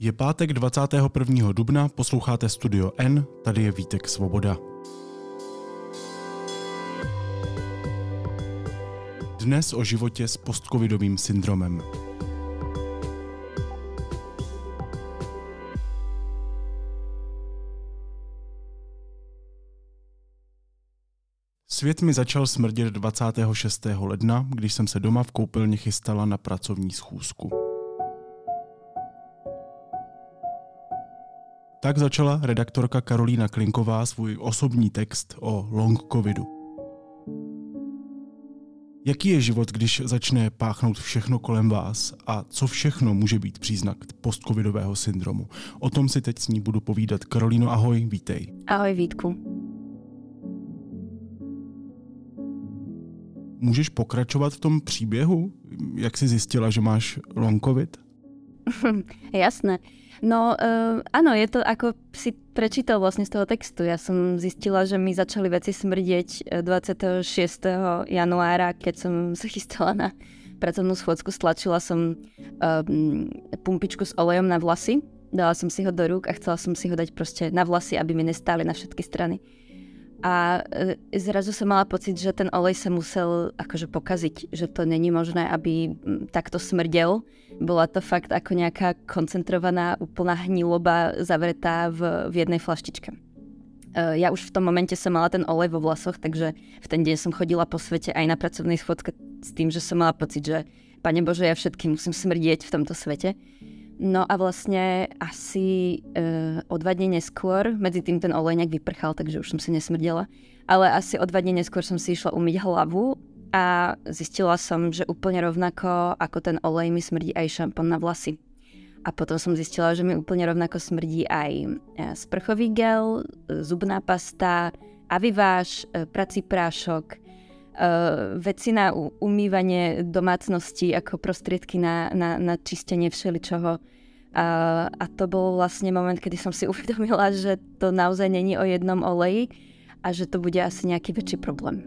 Je pátek 21. dubna, posloucháte Studio N, tady je Vítek Svoboda. Dnes o životě s postcovidovým syndromem. Svět mi začal smrdět 26. ledna, když jsem se doma v koupelně chystala na pracovní schůzku. Tak začala redaktorka Karolína Klinková svůj osobní text o long covidu. Jaký je život, když začne páchnout všechno kolem vás a co všechno může být příznak postcovidového syndromu? O tom si teď s ní budu povídat. Karolíno, ahoj, vítej. Ahoj Vítku. Můžeš pokračovat v tom příběhu? Jak jsi zjistila, že máš long covid? Jasné. No uh, áno, je to ako si prečítal vlastne z toho textu. Ja som zistila, že mi začali veci smrdieť 26. Eh, januára, keď som sa chystala na pracovnú schôdzku, stlačila som um, pumpičku s olejom na vlasy. Dala som si ho do rúk a chcela som si ho dať proste na vlasy, aby mi nestáli na všetky strany a e, zrazu som mala pocit, že ten olej sa musel akože pokaziť, že to není možné, aby takto smrdel. Bola to fakt ako nejaká koncentrovaná úplná hniloba zavretá v, v jednej flaštičke. E, ja už v tom momente som mala ten olej vo vlasoch, takže v ten deň som chodila po svete aj na pracovnej schodke s tým, že som mala pocit, že Pane Bože, ja všetkým musím smrdieť v tomto svete. No a vlastne asi uh, o dva dní neskôr, medzi tým ten olej nejak vyprchal, takže už som si nesmrdela, ale asi o dva dní neskôr som si išla umyť hlavu a zistila som, že úplne rovnako ako ten olej mi smrdí aj šampón na vlasy. A potom som zistila, že mi úplne rovnako smrdí aj e, sprchový gel, zubná pasta, aviváž, e, prací prášok, veci na umývanie domácnosti ako prostriedky na, na, na čistenie všeličoho. A, a to bol vlastne moment, kedy som si uvedomila, že to naozaj není o jednom oleji a že to bude asi nejaký väčší problém.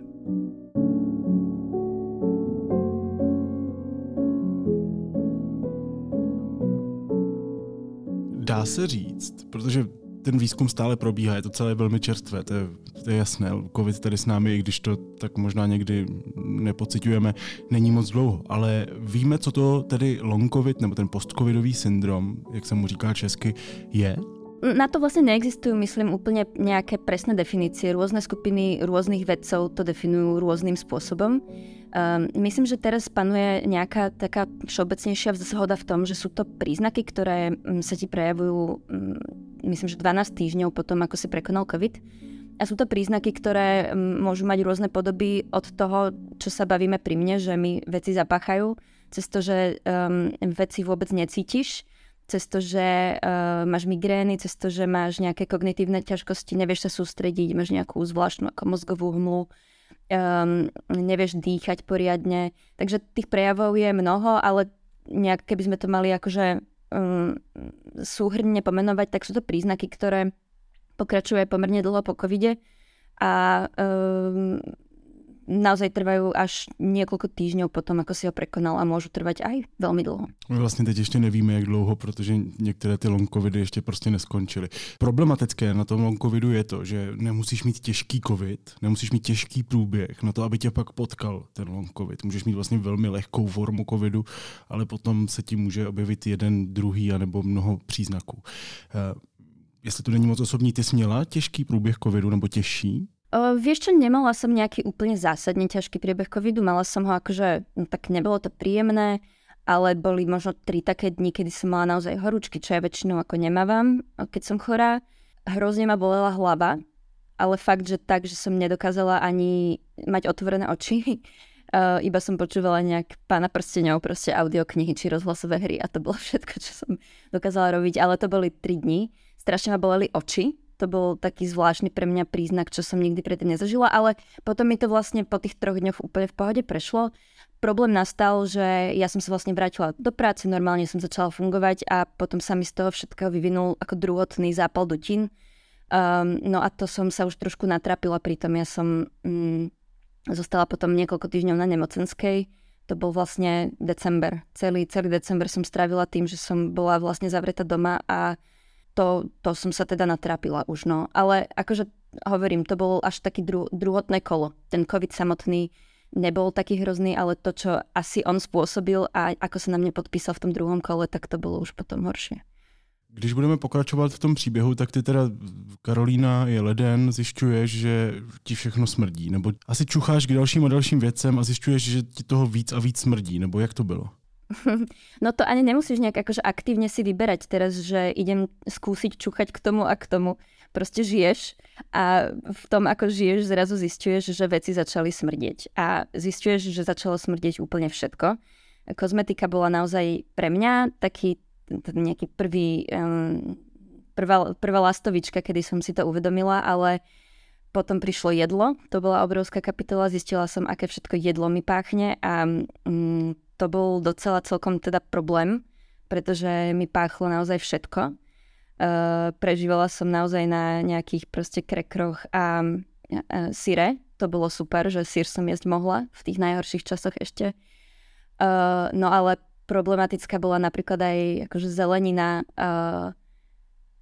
Dá se říct, protože ten výzkum stále probíhá, je to celé velmi čerstvé, to je, to je jasné. Covid tady s námi, i když to tak možná někdy nepocitujeme, není moc dlouho. Ale víme, co to tedy long covid nebo ten postcovidový syndrom, jak se mu říká česky, je? Na to vlastne neexistujú, myslím, úplne nejaké presné definície. Rôzne skupiny rôznych vedcov to definujú rôznym spôsobom. Um, myslím, že teraz panuje nejaká taká všeobecnejšia zhoda v tom, že sú to príznaky, ktoré um, sa ti prejavujú, um, myslím, že 12 týždňov potom, ako si prekonal COVID. A sú to príznaky, ktoré um, môžu mať rôzne podoby od toho, čo sa bavíme pri mne, že mi veci zapáchajú, cez to, že um, veci vôbec necítiš, cez to, že uh, máš migrény, cez to, že máš nejaké kognitívne ťažkosti, nevieš sa sústrediť, máš nejakú zvláštnu ako mozgovú hmlu, um, nevieš dýchať poriadne. Takže tých prejavov je mnoho, ale nejak keby sme to mali akože um, súhrne pomenovať, tak sú to príznaky, ktoré pokračujú aj pomerne dlho po covide a um, naozaj trvajú až niekoľko týždňov potom, ako si ho prekonal a môžu trvať aj veľmi dlho. Vlastně teď ještě nevíme, jak dlouho, protože některé ty long covidy ještě prostě neskončily. Problematické na tom long covidu je to, že nemusíš mít těžký covid, nemusíš mít těžký průběh na to, aby tě pak potkal ten long covid. Můžeš mít vlastně velmi lehkou formu covidu, ale potom se ti může objevit jeden, druhý anebo mnoho příznaků. Uh, jestli to není moc osobní, ty jsi měla těžký průběh covidu nebo těžší? Uh, vieš čo, nemala som nejaký úplne zásadne ťažký priebeh covidu, mala som ho akože, no, tak nebolo to príjemné, ale boli možno tri také dni, kedy som mala naozaj horúčky, čo ja väčšinou ako nemávam, keď som chorá. Hrozne ma bolela hlava, ale fakt, že tak, že som nedokázala ani mať otvorené oči. Uh, iba som počúvala nejak pána prsteňov, proste audioknihy či rozhlasové hry a to bolo všetko, čo som dokázala robiť, ale to boli tri dni. Strašne ma boleli oči, to bol taký zvláštny pre mňa príznak, čo som nikdy predtým nezažila, ale potom mi to vlastne po tých troch dňoch úplne v pohode prešlo. Problém nastal, že ja som sa vlastne vrátila do práce, normálne som začala fungovať a potom sa mi z toho všetkého vyvinul ako druhotný zápal dutín. Um, no a to som sa už trošku natrapila, pritom ja som um, zostala potom niekoľko týždňov na nemocenskej. To bol vlastne december. Celý, celý december som strávila tým, že som bola vlastne zavretá doma a to, to som sa teda natrápila už. No. Ale akože hovorím, to bol až taký dru, druhotné kolo. Ten COVID samotný nebol taký hrozný, ale to, čo asi on spôsobil a ako sa na mne podpísal v tom druhom kole, tak to bolo už potom horšie. Když budeme pokračovat v tom příběhu, tak ty teda, Karolína, je leden, zjišťuješ, že ti všechno smrdí. Nebo asi čucháš k dalším a dalším věcem a zjišťuješ, že ti toho víc a víc smrdí. Nebo jak to bylo? No to ani nemusíš nejak akože aktívne si vyberať teraz, že idem skúsiť čuchať k tomu a k tomu. Proste žiješ a v tom, ako žiješ, zrazu zistuješ, že veci začali smrdieť. A zistuješ, že začalo smrdieť úplne všetko. Kozmetika bola naozaj pre mňa taký nejaký prvý, prvá, prvá lastovička, kedy som si to uvedomila, ale potom prišlo jedlo, to bola obrovská kapitola, zistila som, aké všetko jedlo mi páchne a um, to bol docela celkom teda problém, pretože mi páchlo naozaj všetko. Uh, prežívala som naozaj na nejakých proste krekroch a uh, syre, to bolo super, že sír som jesť mohla v tých najhorších časoch ešte. Uh, no ale problematická bola napríklad aj akože zelenina, uh,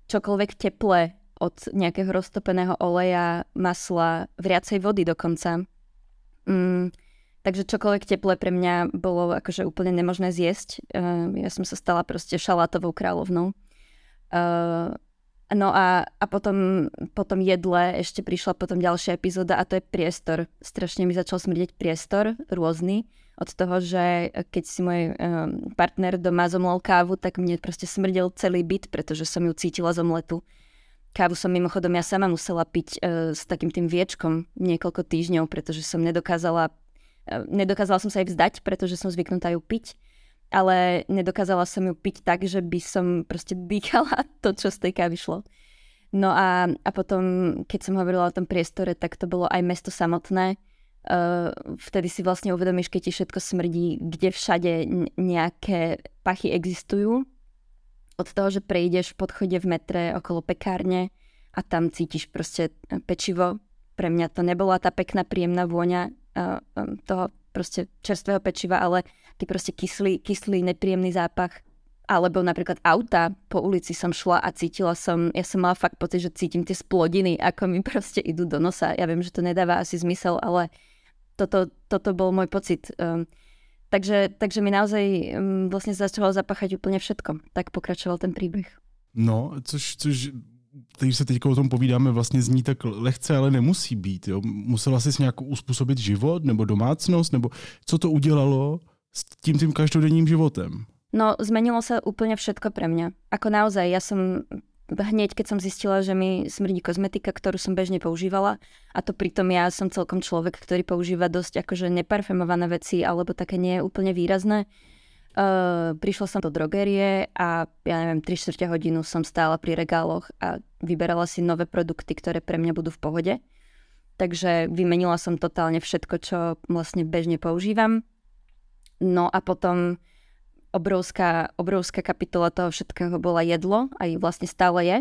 čokoľvek teplé od nejakého roztopeného oleja, masla, vriacej vody dokonca. Mm, takže čokoľvek teplé pre mňa bolo akože úplne nemožné zjesť. Uh, ja som sa stala proste šalátovou kráľovnou. Uh, no a, a potom, potom jedle ešte prišla potom ďalšia epizóda a to je priestor. Strašne mi začal smrdeť priestor rôzny od toho, že keď si môj um, partner doma zomlel kávu, tak mne proste smrdel celý byt, pretože som ju cítila z omletu. Kávu som mimochodom ja sama musela piť uh, s takým tým viečkom niekoľko týždňov, pretože som nedokázala, nedokázala som sa aj vzdať, pretože som zvyknutá ju piť, ale nedokázala som ju piť tak, že by som proste dýchala to, čo z tej kávy šlo. No a, a potom, keď som hovorila o tom priestore, tak to bolo aj mesto samotné, Uh, vtedy si vlastne uvedomíš, keď ti všetko smrdí, kde všade nejaké pachy existujú. Od toho, že prejdeš v podchode v metre okolo pekárne a tam cítiš proste pečivo. Pre mňa to nebola tá pekná, príjemná vôňa uh, um, toho proste čerstvého pečiva, ale ty proste kyslý, kyslý, nepríjemný zápach. Alebo napríklad auta, po ulici som šla a cítila som, ja som mala fakt pocit, že cítim tie splodiny, ako mi proste idú do nosa. Ja viem, že to nedáva asi zmysel, ale toto, toto bol môj pocit. Um, takže, takže mi naozaj um, vlastne začalo zapáchať úplne všetko. Tak pokračoval ten príbeh. No, což, což když se teď o tom povídáme, vlastně zní tak lehce, ale nemusí být. Jo? Musela jsi nějak uspůsobit život nebo domácnost, nebo co to udělalo s tím tým každodenním životem? No, zmenilo sa úplne všetko pre mňa. Ako naozaj, ja som hneď, keď som zistila, že mi smrdí kozmetika, ktorú som bežne používala a to pritom ja som celkom človek, ktorý používa dosť akože neparfemované veci alebo také nie úplne výrazné. Uh, prišla som do drogerie a ja neviem, 3 čtvrte hodinu som stála pri regáloch a vyberala si nové produkty, ktoré pre mňa budú v pohode. Takže vymenila som totálne všetko, čo vlastne bežne používam. No a potom obrovská, obrovská kapitola toho všetkého bola jedlo, aj vlastne stále je.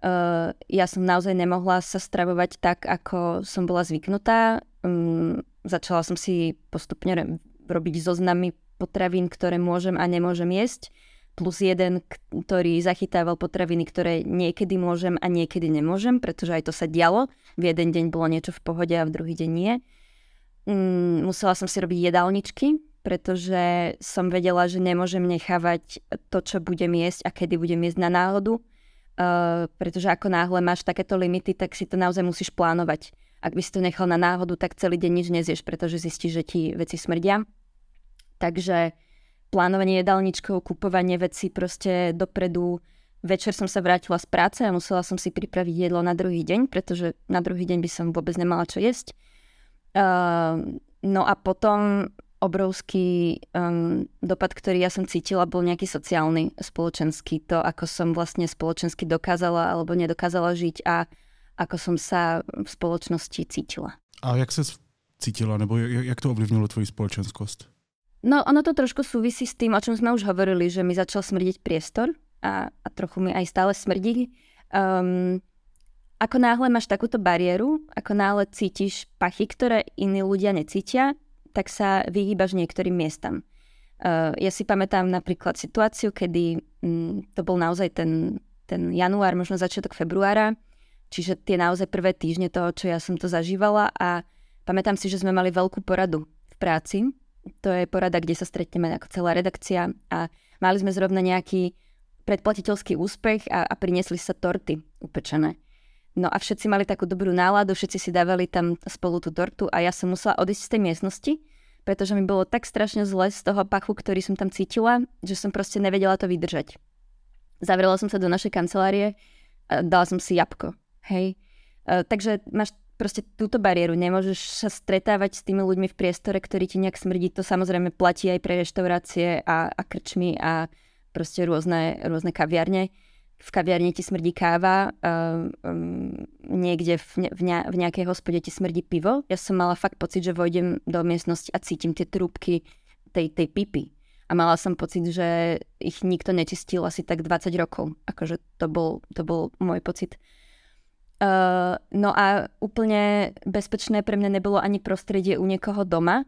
Uh, ja som naozaj nemohla sa stravovať tak, ako som bola zvyknutá. Um, začala som si postupne robiť zoznamy potravín, ktoré môžem a nemôžem jesť, plus jeden, ktorý zachytával potraviny, ktoré niekedy môžem a niekedy nemôžem, pretože aj to sa dialo. V jeden deň bolo niečo v pohode a v druhý deň nie. Um, musela som si robiť jedálničky, pretože som vedela, že nemôžem nechávať to, čo budem jesť a kedy budem jesť na náhodu, uh, pretože ako náhle máš takéto limity, tak si to naozaj musíš plánovať. Ak by si to nechal na náhodu, tak celý deň nič nezieš, pretože zistíš, že ti veci smrdia. Takže plánovanie jedálničkov, kupovanie veci proste dopredu. Večer som sa vrátila z práce a musela som si pripraviť jedlo na druhý deň, pretože na druhý deň by som vôbec nemala čo jesť. Uh, no a potom obrovský um, dopad, ktorý ja som cítila, bol nejaký sociálny, spoločenský. To, ako som vlastne spoločensky dokázala alebo nedokázala žiť a ako som sa v spoločnosti cítila. A jak sa cítila, nebo jak to ovlivnilo tvoju spoločenskost? No, ono to trošku súvisí s tým, o čom sme už hovorili, že mi začal smrdiť priestor a, a trochu mi aj stále smrdí. Um, ako náhle máš takúto bariéru, ako náhle cítiš pachy, ktoré iní ľudia necítia, tak sa vyhýbaš niektorým miestam. Uh, ja si pamätám napríklad situáciu, kedy um, to bol naozaj ten, ten január, možno začiatok februára, čiže tie naozaj prvé týždne toho, čo ja som to zažívala a pamätám si, že sme mali veľkú poradu v práci. To je porada, kde sa stretneme ako celá redakcia a mali sme zrovna nejaký predplatiteľský úspech a, a priniesli sa torty upečené. No a všetci mali takú dobrú náladu, všetci si dávali tam spolu tú tortu a ja som musela odísť z tej miestnosti, pretože mi bolo tak strašne zle z toho pachu, ktorý som tam cítila, že som proste nevedela to vydržať. Zavrela som sa do našej kancelárie a dala som si jabko. Hej. E, takže máš proste túto bariéru. Nemôžeš sa stretávať s tými ľuďmi v priestore, ktorý ti nejak smrdí. To samozrejme platí aj pre reštaurácie a, a krčmy a proste rôzne, rôzne kaviarne v kaviarni ti smrdí káva, um, niekde v, ne, v, ne, v nejakej hospode ti smrdí pivo. Ja som mala fakt pocit, že vojdem do miestnosti a cítim tie trúbky tej, tej pipy. A mala som pocit, že ich nikto nečistil asi tak 20 rokov. Akože to bol, to bol môj pocit. Uh, no a úplne bezpečné pre mňa nebolo ani prostredie u niekoho doma,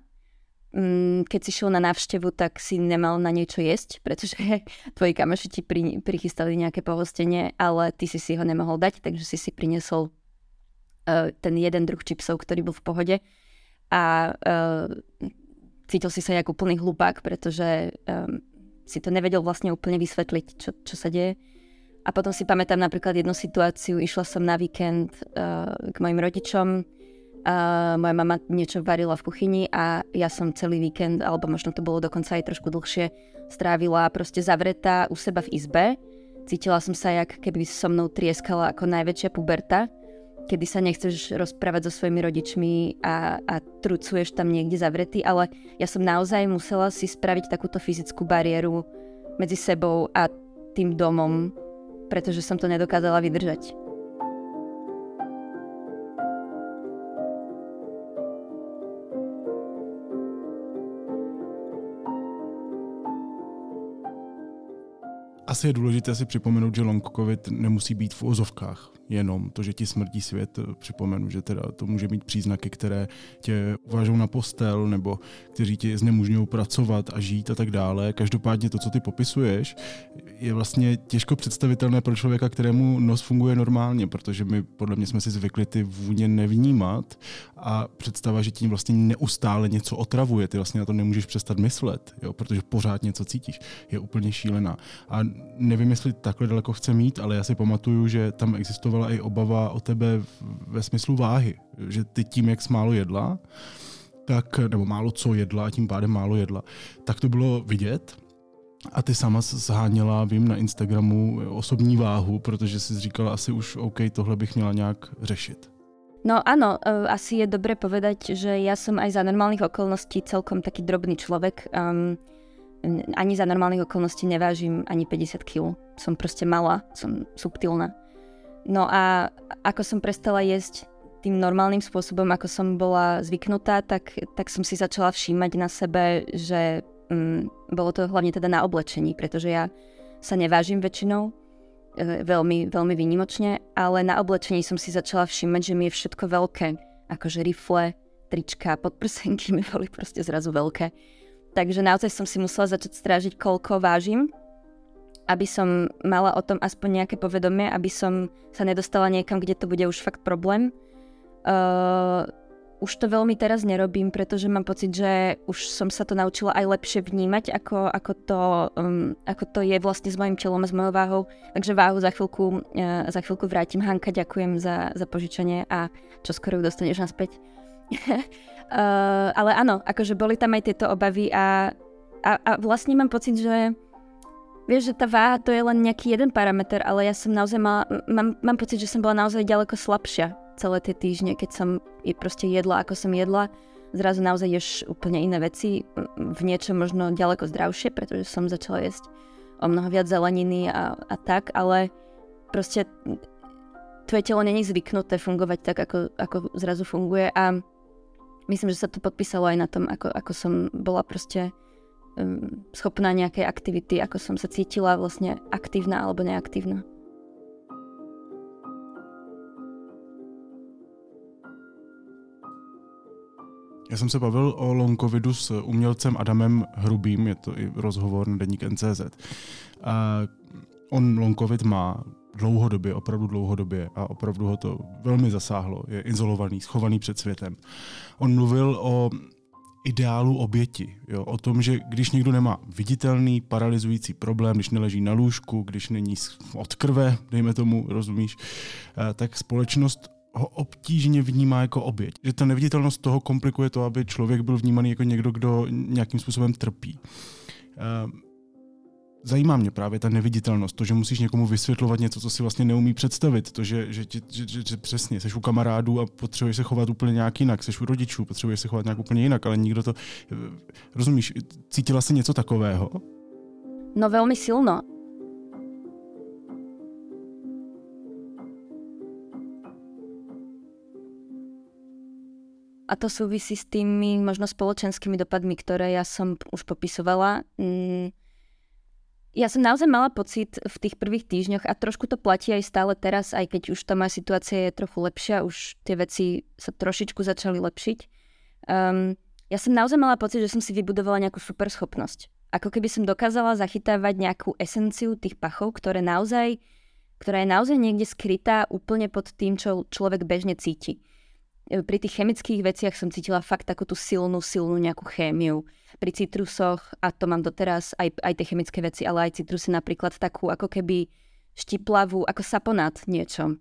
Mm, keď si šiel na návštevu, tak si nemal na niečo jesť, pretože tvoji kamoši ti pri, prichystali nejaké pohostenie, ale ty si si ho nemohol dať, takže si si priniesol uh, ten jeden druh čipsov, ktorý bol v pohode a uh, cítil si sa jak úplný hlupák, pretože um, si to nevedel vlastne úplne vysvetliť, čo, čo sa deje. A potom si pamätám napríklad jednu situáciu, išla som na víkend uh, k mojim rodičom, Uh, moja mama niečo varila v kuchyni a ja som celý víkend, alebo možno to bolo dokonca aj trošku dlhšie, strávila proste zavretá u seba v izbe. Cítila som sa, jak keby so mnou trieskala ako najväčšia puberta, kedy sa nechceš rozprávať so svojimi rodičmi a, a trucuješ tam niekde zavretý, ale ja som naozaj musela si spraviť takúto fyzickú bariéru medzi sebou a tým domom, pretože som to nedokázala vydržať. Asi je důležité si připomenout, že long covid nemusí být v ozovkách jenom to, že ti smrdí svět. Připomenu, že teda to může mít příznaky, které tě uvážou na postel nebo kteří ti znemožňují pracovat a žít a tak dále. Každopádně to, co ty popisuješ, je vlastně těžko představitelné pro člověka, kterému nos funguje normálně, protože my podle mě jsme si zvykli ty vůně nevnímat a představa, že tím vlastně neustále něco otravuje, ty vlastně na to nemůžeš přestat myslet, jo, protože pořád něco cítíš, je úplně šílená. A nevím, jestli takhle daleko chce mít, ale já si pamatuju, že tam existovala i obava o tebe ve smyslu váhy, že ty tím, jak jsi málo jedla, tak, nebo málo co jedla a tím pádem málo jedla, tak to bylo vidět a ty sama zháněla, vím, na Instagramu osobní váhu, protože jsi říkala asi už OK, tohle bych měla nějak řešit. No áno, e, asi je dobre povedať, že ja som aj za normálnych okolností celkom taký drobný človek. Um, ani za normálnych okolností nevážim ani 50 kg. Som proste malá, som subtilná. No a ako som prestala jesť tým normálnym spôsobom, ako som bola zvyknutá, tak, tak som si začala všímať na sebe, že um, bolo to hlavne teda na oblečení, pretože ja sa nevážim väčšinou, e, veľmi, veľmi výnimočne, ale na oblečení som si začala všímať, že mi je všetko veľké, akože rifle, trička, podprsenky mi boli proste zrazu veľké. Takže naozaj som si musela začať strážiť, koľko vážim, aby som mala o tom aspoň nejaké povedomie, aby som sa nedostala niekam, kde to bude už fakt problém. Uh, už to veľmi teraz nerobím, pretože mám pocit, že už som sa to naučila aj lepšie vnímať, ako, ako, to, um, ako to je vlastne s mojim telom a s mojou váhou. Takže váhu za chvíľku, uh, za chvíľku vrátim. Hanka, ďakujem za, za požičanie a čo skoro ju dostaneš naspäť. uh, ale áno, akože boli tam aj tieto obavy a, a, a vlastne mám pocit, že Vieš, že tá váha to je len nejaký jeden parameter, ale ja som naozaj mala, mám, mám pocit, že som bola naozaj ďaleko slabšia celé tie týždne, keď som je proste jedla, ako som jedla, zrazu naozaj ješ úplne iné veci, v niečo možno ďaleko zdravšie, pretože som začala jesť o mnoho viac zeleniny a, a tak, ale proste tvoje telo není zvyknuté fungovať tak, ako, ako zrazu funguje a myslím, že sa to podpísalo aj na tom, ako, ako som bola proste um, schopná nejakej aktivity, ako som sa cítila vlastne aktívna alebo neaktívna. Já jsem se bavil o long covidu s umělcem Adamem Hrubým, je to i rozhovor na deník NCZ. A on long covid má dlouhodobě, opravdu dlouhodobě a opravdu ho to velmi zasáhlo. Je izolovaný, schovaný před světem. On mluvil o ideálu oběti. Jo? O tom, že když někdo nemá viditelný, paralyzující problém, když neleží na lůžku, když není od krve, dejme tomu, rozumíš, eh, tak společnost ho obtížně vnímá jako oběť. Že ta neviditelnost toho komplikuje to, aby člověk byl vnímaný jako někdo, kdo nějakým způsobem trpí. Zajímá mě právě ta neviditelnost, to, že musíš někomu vysvětlovat něco, co si vlastně neumí představit, to, že, že, že, že, že přesně, jsi u kamarádů a potřebuješ se chovat úplně nějak jinak, jsi u rodičů, potřebuješ se chovat nějak úplně jinak, ale nikdo to, rozumíš, cítila jsi něco takového? No velmi silno. A to súvisí s tými možno spoločenskými dopadmi, ktoré ja som už popisovala. Mm, ja som naozaj mala pocit v tých prvých týždňoch a trošku to platí aj stále teraz, aj keď už tá moja situácia je trochu lepšia, už tie veci sa trošičku začali lepšiť. Um, ja som naozaj mala pocit, že som si vybudovala nejakú super schopnosť. Ako keby som dokázala zachytávať nejakú esenciu tých pachov, ktoré naozaj, ktorá je naozaj niekde skrytá úplne pod tým, čo človek bežne cíti. Pri tých chemických veciach som cítila fakt takú tú silnú, silnú nejakú chémiu pri citrusoch, a to mám doteraz, aj, aj tie chemické veci, ale aj citrusy napríklad takú ako keby štiplavú, ako saponát niečo.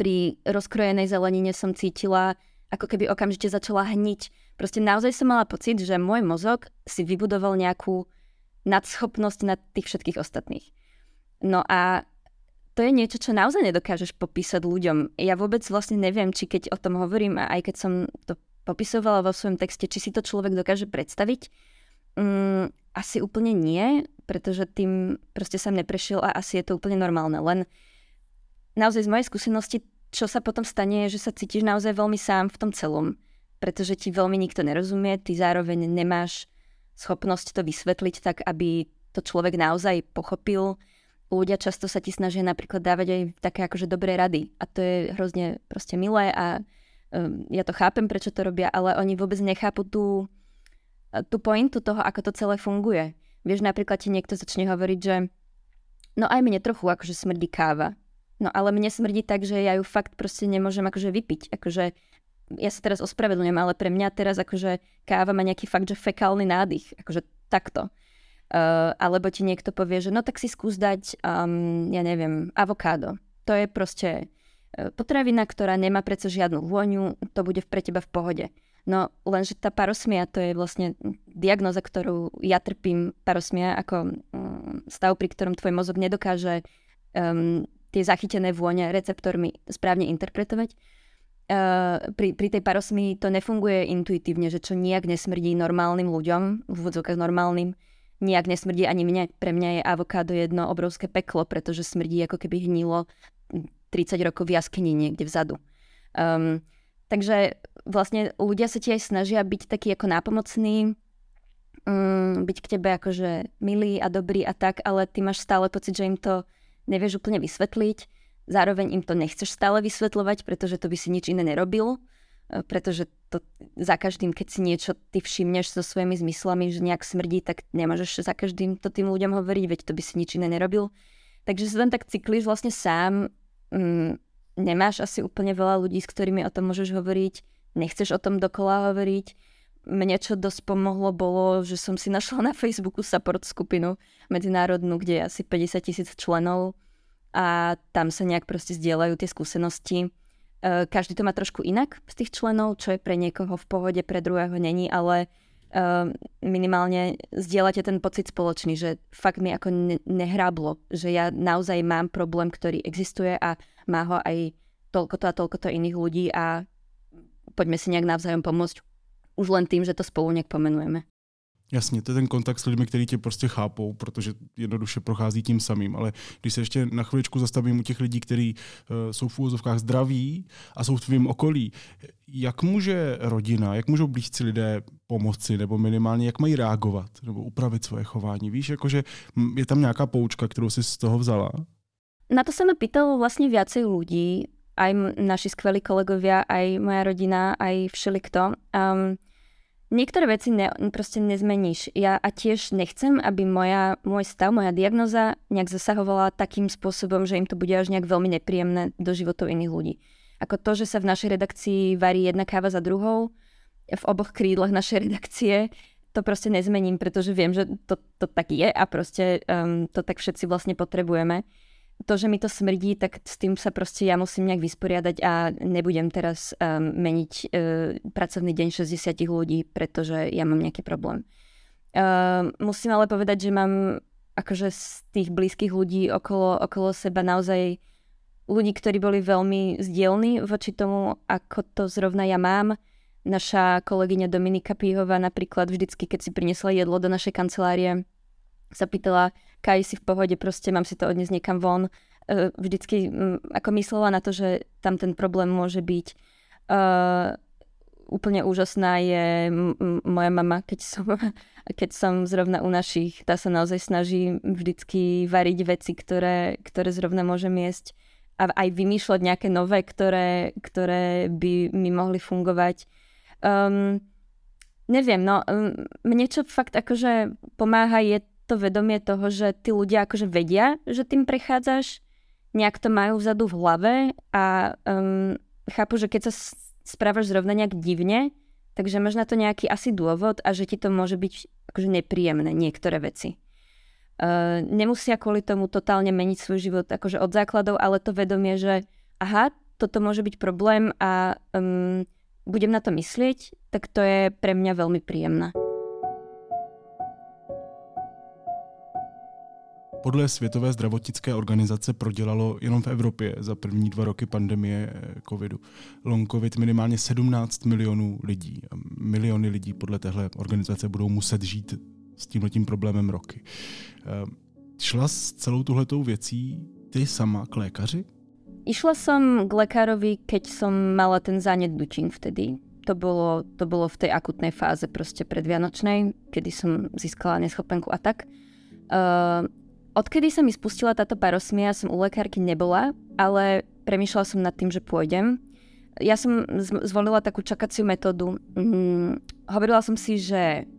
Pri rozkrojenej zelenine som cítila, ako keby okamžite začala hniť. Proste naozaj som mala pocit, že môj mozog si vybudoval nejakú nadschopnosť nad tých všetkých ostatných. No a to je niečo, čo naozaj nedokážeš popísať ľuďom. Ja vôbec vlastne neviem, či keď o tom hovorím, a aj keď som to popisovala vo svojom texte, či si to človek dokáže predstaviť. Mm, asi úplne nie, pretože tým proste som neprešiel a asi je to úplne normálne. Len naozaj z mojej skúsenosti, čo sa potom stane, je, že sa cítiš naozaj veľmi sám v tom celom, pretože ti veľmi nikto nerozumie, ty zároveň nemáš schopnosť to vysvetliť tak, aby to človek naozaj pochopil. Ľudia často sa ti snažia napríklad dávať aj také akože dobré rady a to je hrozne proste milé a um, ja to chápem, prečo to robia, ale oni vôbec nechápu tú, tú pointu toho, ako to celé funguje. Vieš, napríklad ti niekto začne hovoriť, že no aj mne trochu akože smrdí káva. No ale mne smrdí tak, že ja ju fakt proste nemôžem akože vypiť. Akože ja sa teraz ospravedlňujem, ale pre mňa teraz akože káva má nejaký fakt, že fekálny nádych. Akože takto. Uh, alebo ti niekto povie, že no tak si skús dať, um, ja neviem, avokádo. To je proste potravina, ktorá nemá predsa žiadnu vôňu, to bude pre teba v pohode. No lenže tá parosmia, to je vlastne diagnoza, ktorú ja trpím, parosmia ako um, stav, pri ktorom tvoj mozog nedokáže um, tie zachytené vône receptormi správne interpretovať. Uh, pri, pri tej parosmii to nefunguje intuitívne, že čo nijak nesmrdí normálnym ľuďom, v úvodzovkách normálnym, nijak nesmrdí ani mne. Pre mňa je avokádo jedno obrovské peklo, pretože smrdí ako keby hnilo 30 rokov v jaskyni niekde vzadu. Um, takže vlastne ľudia sa ti aj snažia byť taký ako nápomocný, um, byť k tebe akože milý a dobrý a tak, ale ty máš stále pocit, že im to nevieš úplne vysvetliť. Zároveň im to nechceš stále vysvetľovať, pretože to by si nič iné nerobil, pretože to za každým, keď si niečo ty všimneš so svojimi zmyslami, že nejak smrdí, tak nemôžeš za každým to tým ľuďom hovoriť, veď to by si nič iné nerobil. Takže sa len tak cyklíš vlastne sám mm, nemáš asi úplne veľa ľudí, s ktorými o tom môžeš hovoriť, nechceš o tom dokola hovoriť. Mne čo dosť pomohlo bolo, že som si našla na Facebooku support skupinu medzinárodnú, kde je asi 50 tisíc členov a tam sa nejak proste zdieľajú tie skúsenosti. E, každý to má trošku inak z tých členov, čo je pre niekoho v pohode, pre druhého není, ale uh, minimálne zdieľate ten pocit spoločný, že fakt mi ako ne- nehráblo, že ja naozaj mám problém, ktorý existuje a má ho aj toľko to a toľko to iných ľudí a poďme si nejak navzájom pomôcť už len tým, že to spolu nejak pomenujeme. Jasně, to je ten kontakt s lidmi, kteří tě prostě chápou, protože jednoduše prochází tím samým. Ale když se ještě na chviličku zastavím u těch lidí, kteří uh, jsou v úvozovkách zdraví a jsou v tvém okolí, jak může rodina, jak můžou blízcí lidé pomoci, nebo minimálně jak mají reagovat, nebo upravit svoje chování? Víš, jakože je tam nějaká poučka, kterou si z toho vzala? Na to sa ma pýtalo vlastne viacej ľudí, aj naši skvelí kolegovia, aj moja rodina, aj všelikto. Um, niektoré veci ne, proste nezmeníš. Ja a tiež nechcem, aby moja, môj stav, moja diagnoza nejak zasahovala takým spôsobom, že im to bude až nejak veľmi nepríjemné do životov iných ľudí. Ako to, že sa v našej redakcii varí jedna káva za druhou, v oboch krídlach našej redakcie, to proste nezmením, pretože viem, že to, to tak je a proste um, to tak všetci vlastne potrebujeme to, že mi to smrdí, tak s tým sa proste ja musím nejak vysporiadať a nebudem teraz um, meniť uh, pracovný deň 60 ľudí, pretože ja mám nejaký problém. Uh, musím ale povedať, že mám akože z tých blízkych ľudí okolo, okolo seba naozaj ľudí, ktorí boli veľmi zdielní voči tomu, ako to zrovna ja mám. Naša kolegyňa Dominika Píhová napríklad vždycky, keď si priniesla jedlo do našej kancelárie, sa pýtala, Kaj si v pohode, proste mám si to odniesť niekam von. Uh, vždycky ako myslela na to, že tam ten problém môže byť. Uh, úplne úžasná je moja mama, keď som, keď som zrovna u našich. Tá sa naozaj snaží vždycky variť veci, ktoré, ktoré zrovna môžem jesť a aj vymýšľať nejaké nové, ktoré, ktoré by mi mohli fungovať. Um, neviem, no mne čo fakt akože pomáha je to vedomie toho, že tí ľudia akože vedia, že tým prechádzaš, nejak to majú vzadu v hlave a um, chápu, že keď sa správaš zrovna nejak divne, takže máš na to nejaký asi dôvod a že ti to môže byť akože nepríjemné niektoré veci. Uh, nemusia kvôli tomu totálne meniť svoj život akože od základov, ale to vedomie, že aha, toto môže byť problém a um, budem na to myslieť, tak to je pre mňa veľmi príjemné. Podle Světové zdravotnické organizace prodělalo jenom v Evropě za první dva roky pandemie eh, covidu long covid minimálně 17 milionů lidí. Miliony lidí podle téhle organizace budou muset žít s tímhletím problémem roky. Eh, šla s celou tuhletou věcí ty sama k lékaři? Išla som k lekárovi, keď som mala ten zánet dučín vtedy. To bolo, to bolo v tej akutnej fáze proste predvianočnej, kedy som získala neschopenku a tak. Uh, Odkedy sa mi spustila táto parosmia, som u lekárky nebola, ale premýšľala som nad tým, že pôjdem. Ja som zvolila takú čakaciu metódu. Hmm, hovorila som si, že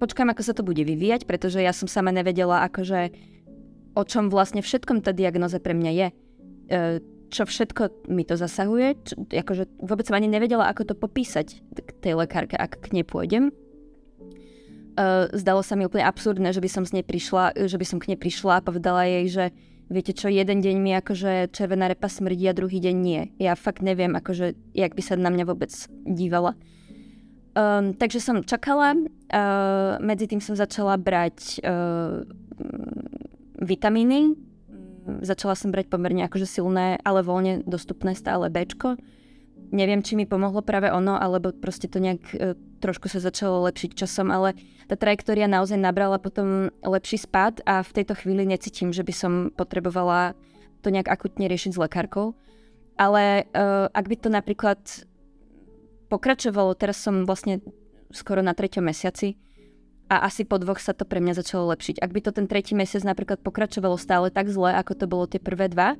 počkám, ako sa to bude vyvíjať, pretože ja som sama nevedela, akože o čom vlastne všetkom tá diagnoza pre mňa je. E, čo všetko mi to zasahuje. Čo, akože vôbec som ani nevedela, ako to popísať k tej lekárke, ak k nej pôjdem. Uh, zdalo sa mi úplne absurdné, že by som z nej prišla, že by som k nej prišla a povedala jej, že viete čo, jeden deň mi akože červená repa smrdí a druhý deň nie. Ja fakt neviem, akože, jak by sa na mňa vôbec dívala. Um, takže som čakala, uh, medzi tým som začala brať uh, vitamíny, začala som brať pomerne akože silné, ale voľne dostupné stále Bčko neviem, či mi pomohlo práve ono, alebo proste to nejak e, trošku sa začalo lepšiť časom, ale tá trajektória naozaj nabrala potom lepší spad a v tejto chvíli necítim, že by som potrebovala to nejak akutne riešiť s lekárkou. Ale e, ak by to napríklad pokračovalo, teraz som vlastne skoro na treťom mesiaci a asi po dvoch sa to pre mňa začalo lepšiť. Ak by to ten tretí mesiac napríklad pokračovalo stále tak zle, ako to bolo tie prvé dva,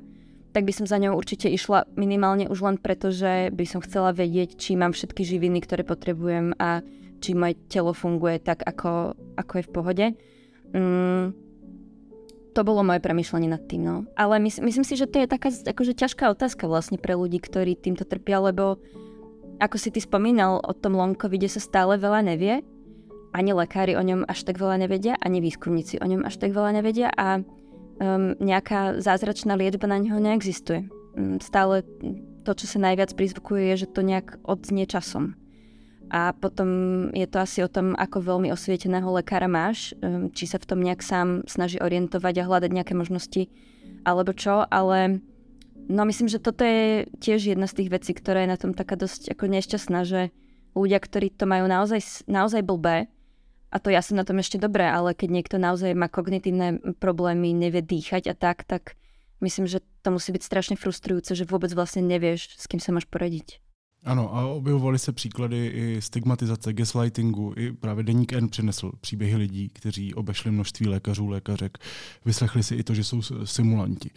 tak by som za ňou určite išla minimálne už len preto, že by som chcela vedieť, či mám všetky živiny, ktoré potrebujem a či moje telo funguje tak, ako, ako je v pohode. Mm, to bolo moje premyšľanie nad tým. No. Ale mys- myslím si, že to je taká akože ťažká otázka vlastne pre ľudí, ktorí týmto trpia, lebo ako si ty spomínal, o tom long covide sa stále veľa nevie. Ani lekári o ňom až tak veľa nevedia, ani výskumníci o ňom až tak veľa nevedia a um, nejaká zázračná liečba na neho neexistuje. Um, stále to, čo sa najviac prizvukuje, je, že to nejak odznie časom. A potom je to asi o tom, ako veľmi osvieteného lekára máš, um, či sa v tom nejak sám snaží orientovať a hľadať nejaké možnosti, alebo čo, ale no myslím, že toto je tiež jedna z tých vecí, ktorá je na tom taká dosť ako nešťastná, že ľudia, ktorí to majú naozaj, naozaj blbé, a to ja som na tom ešte dobré, ale keď niekto naozaj má kognitívne problémy, nevie dýchať a tak, tak myslím, že to musí byť strašne frustrujúce, že vôbec vlastne nevieš, s kým sa máš poradiť. Ano, a objevovaly se příklady i stigmatizace, gaslightingu. I právě Deník N přinesl příběhy lidí, kteří obešli množství lékařů, lékařek. Vyslechli si i to, že jsou simulanti.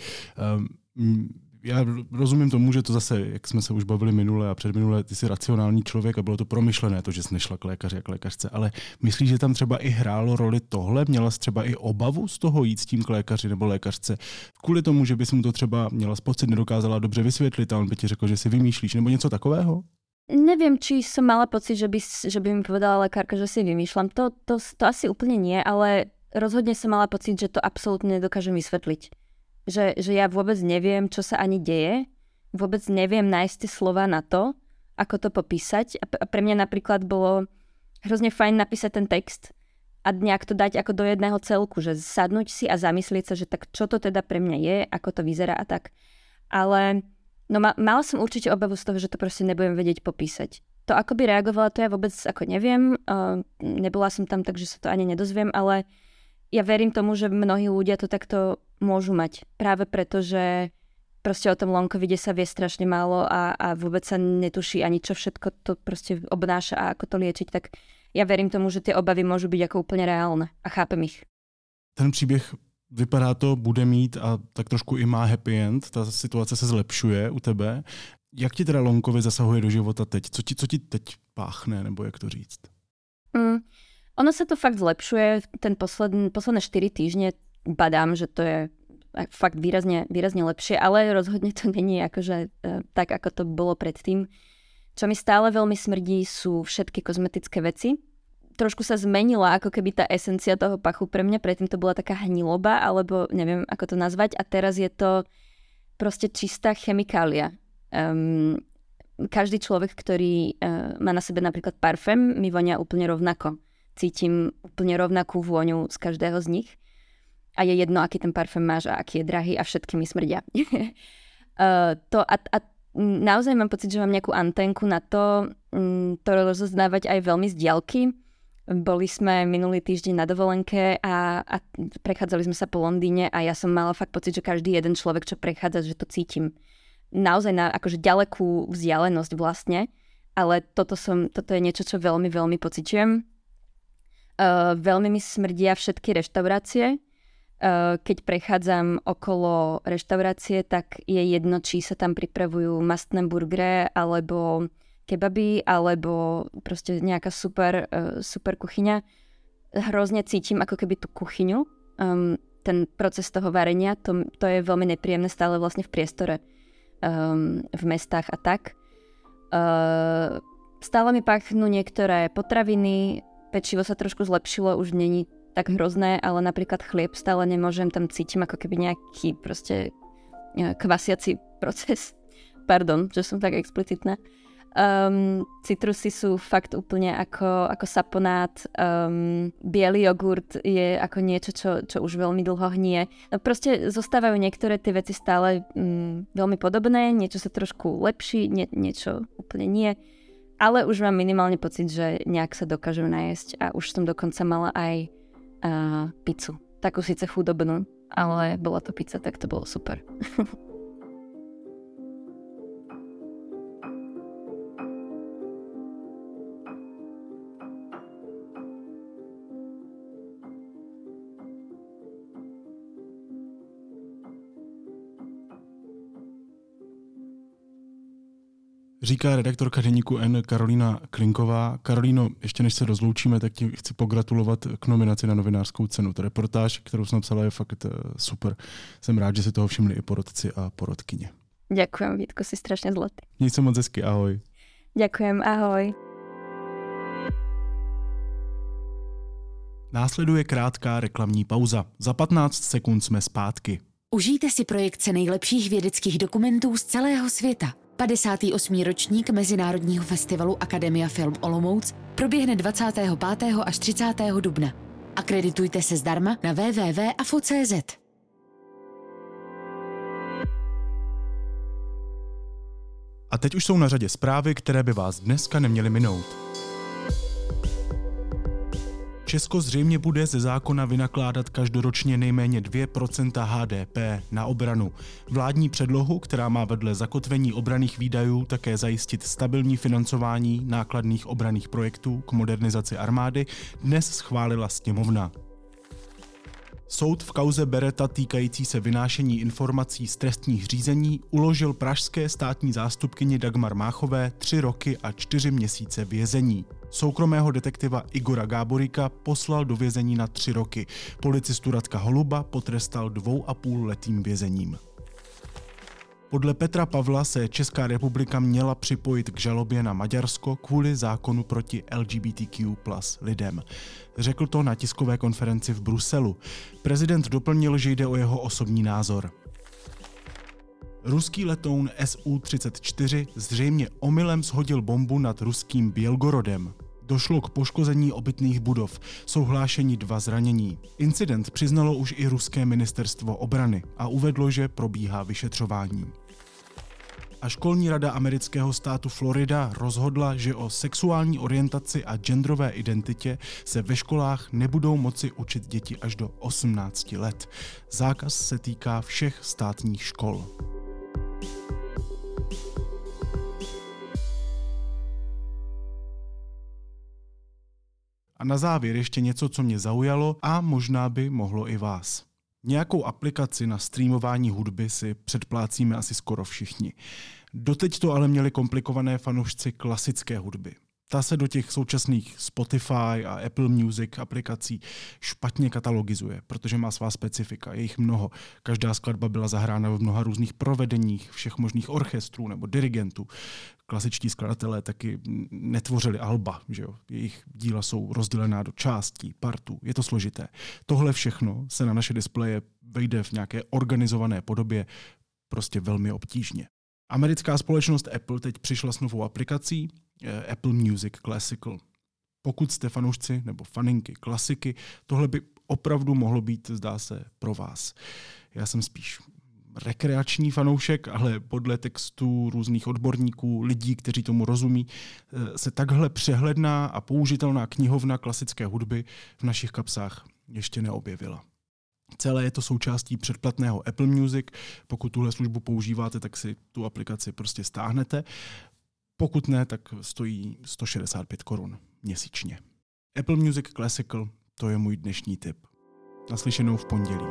Um, já rozumím tomu, že to zase, jak jsme se už bavili minule a předminule, ty jsi racionální člověk a bylo to promyšlené, to, že jsi nešla k lékaři a k lékařce, ale myslíš, že tam třeba i hrálo roli tohle? Měla jsi třeba i obavu z toho jít s tím k lékaři nebo lékařce? Kvůli tomu, že bys mu to třeba měla pocit, nedokázala dobře vysvětlit a on by ti řekl, že si vymýšlíš, nebo něco takového? Neviem, či som mala pocit, že by, že by mi povedala lekárka, že si vymýšľam. To, to, to asi úplne nie, ale rozhodne som mala pocit, že to absolútne nedokážem vysvetliť že, že ja vôbec neviem, čo sa ani deje, vôbec neviem nájsť tie slova na to, ako to popísať. A pre mňa napríklad bolo hrozne fajn napísať ten text a nejak to dať ako do jedného celku, že sadnúť si a zamyslieť sa, že tak čo to teda pre mňa je, ako to vyzerá a tak. Ale no ma, mala som určite obavu z toho, že to proste nebudem vedieť popísať. To ako by reagovala, to ja vôbec ako neviem. Uh, nebola som tam, takže sa to ani nedozviem, ale ja verím tomu, že mnohí ľudia to takto môžu mať. Práve preto, že proste o tom long covide sa vie strašne málo a, a vôbec sa netuší ani čo všetko to proste obnáša a ako to liečiť, tak ja verím tomu, že tie obavy môžu byť ako úplne reálne a chápem ich. Ten příběh vypadá to, bude mít a tak trošku i má happy end, ta situace se zlepšuje u tebe. Jak ti teda long covid zasahuje do života teď? Co ti, co ti teď páchne, nebo jak to říct? Mm, ono sa to fakt zlepšuje. Ten posledný, posledné 4 týždne badám, že to je fakt výrazne, výrazne lepšie, ale rozhodne to není akože tak, ako to bolo predtým. Čo mi stále veľmi smrdí sú všetky kozmetické veci. Trošku sa zmenila ako keby tá esencia toho pachu pre mňa. Predtým to bola taká hniloba, alebo neviem, ako to nazvať. A teraz je to proste čistá chemikália. Um, každý človek, ktorý uh, má na sebe napríklad parfém, mi vonia úplne rovnako. Cítim úplne rovnakú vôňu z každého z nich a je jedno, aký ten parfém máš a aký je drahý a všetky mi smrdia. uh, to a, a naozaj mám pocit, že mám nejakú antenku na to, um, to rozoznávať aj veľmi z diaľky. Boli sme minulý týždeň na dovolenke a, a prechádzali sme sa po Londýne a ja som mala fakt pocit, že každý jeden človek, čo prechádza, že to cítim. Naozaj na akože ďalekú vzdialenosť vlastne, ale toto, som, toto je niečo, čo veľmi, veľmi pociťujem. Uh, veľmi mi smrdia všetky reštaurácie, Eh, keď prechádzam okolo reštaurácie, tak je jedno, či sa tam pripravujú mastné burgery, alebo kebaby, alebo proste nejaká super, eh, super kuchyňa. Hrozne cítim ako keby tú kuchyňu, um, ten proces toho varenia, to, to je veľmi nepríjemné stále vlastne v priestore um, v mestách a tak. Uh, stále mi pachnú niektoré potraviny, pečivo sa trošku zlepšilo, už není tak hrozné, ale napríklad chlieb stále nemôžem, tam cítim ako keby nejaký proste e, kvasiaci proces. Pardon, že som tak explicitná. Um, citrusy sú fakt úplne ako, ako saponát. Um, biely jogurt je ako niečo, čo, čo už veľmi dlho hnie. No proste zostávajú niektoré tie veci stále um, veľmi podobné, niečo sa trošku lepší, nie, niečo úplne nie. Ale už mám minimálne pocit, že nejak sa dokážem najesť a už som dokonca mala aj uh, pizzu. Takú síce chudobnú, ale bola to pizza, tak to bolo super. Říká redaktorka deníku N Karolína Klinková. Karolíno, ještě než se rozloučíme, tak ti chci pogratulovat k nominaci na novinářskou cenu. Ta reportáž, kterou jsem napsala, je fakt eh, super. Jsem rád, že si toho všimli i porodci a porodkyně. Ďakujem, Vítko, si strašně zlatý. Měj se moc hezky, ahoj. Ďakujem, ahoj. Následuje krátká reklamní pauza. Za 15 sekund jsme zpátky. Užijte si projekce nejlepších vědeckých dokumentů z celého světa – 58. ročník Mezinárodního festivalu Akademia Film Olomouc proběhne 25. až 30. dubna. Akreditujte se zdarma na www.afo.cz. A teď už jsou na řadě zprávy, které by vás dneska neměly minout. Česko zřejmě bude ze zákona vynakládat každoročně nejméně 2% HDP na obranu. Vládní předlohu, která má vedle zakotvení obraných výdajů také zajistit stabilní financování nákladných obraných projektů k modernizaci armády, dnes schválila sněmovna. Soud v kauze Bereta týkající se vynášení informací z trestních řízení uložil pražské státní zástupkyni Dagmar Máchové tři roky a čtyři měsíce vězení. Soukromého detektiva Igora Gáborika poslal do vězení na tři roky. Policistu Radka Holuba potrestal dvou a půl letým vězením. Podle Petra Pavla se Česká republika měla připojit k žalobě na Maďarsko kvůli zákonu proti LGBTQ plus lidem. Řekl to na tiskové konferenci v Bruselu. Prezident doplnil, že jde o jeho osobní názor. Ruský letoun Su-34 zřejmě omylem shodil bombu nad ruským Bělgorodem. Došlo k poškození obytných budov, jsou hlášení dva zranění. Incident přiznalo už i ruské ministerstvo obrany a uvedlo, že probíhá vyšetřování. A školní rada amerického státu Florida rozhodla, že o sexuální orientaci a genderové identitě se ve školách nebudou moci učit děti až do 18 let. Zákaz se týká všech státních škol. A na závěr ještě něco, co mě zaujalo a možná by mohlo i vás. Nějakou aplikaci na streamování hudby si předplácíme asi skoro všichni. Doteď to ale měli komplikované fanoušci klasické hudby. Ta se do těch současných Spotify a Apple Music aplikací špatně katalogizuje, protože má svá specifika, je jich mnoho. Každá skladba byla zahrána v mnoha různých provedeních všech možných orchestrů nebo dirigentů. Klasičtí skladatelé taky netvořili alba, že jo? jejich díla jsou rozdělená do částí, partů, je to složité. Tohle všechno se na naše displeje vejde v nějaké organizované podobě prostě velmi obtížně. Americká společnost Apple teď přišla s novou aplikací Apple Music Classical. Pokud jste fanoušci nebo faninky klasiky, tohle by opravdu mohlo být, zdá se, pro vás. Já jsem spíš rekreační fanoušek, ale podle textů různých odborníků, lidí, kteří tomu rozumí, eh, se takhle přehledná a použitelná knihovna klasické hudby v našich kapsách ještě neobjevila. Celé je to součástí předplatného Apple Music. Pokud tuhle službu používáte, tak si tu aplikaci prostě stáhnete. Pokud ne, tak stojí 165 korun měsíčně. Apple Music Classical, to je můj dnešní tip. Naslyšenou v pondělí.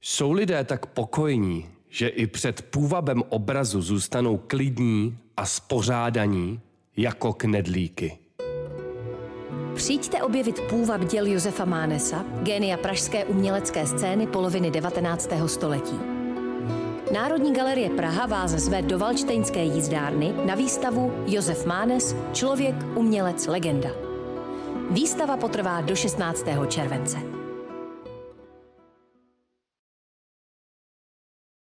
Jsou lidé tak pokojní, že i před půvabem obrazu zůstanou klidní a spořádaní jako knedlíky. Přijďte objevit půvab děl Josefa Mánesa, génia pražské umělecké scény poloviny 19. století. Národní galerie Praha vás zve do Valčtejnské jízdárny na výstavu Josef Mánes – Člověk, umělec, legenda. Výstava potrvá do 16. července.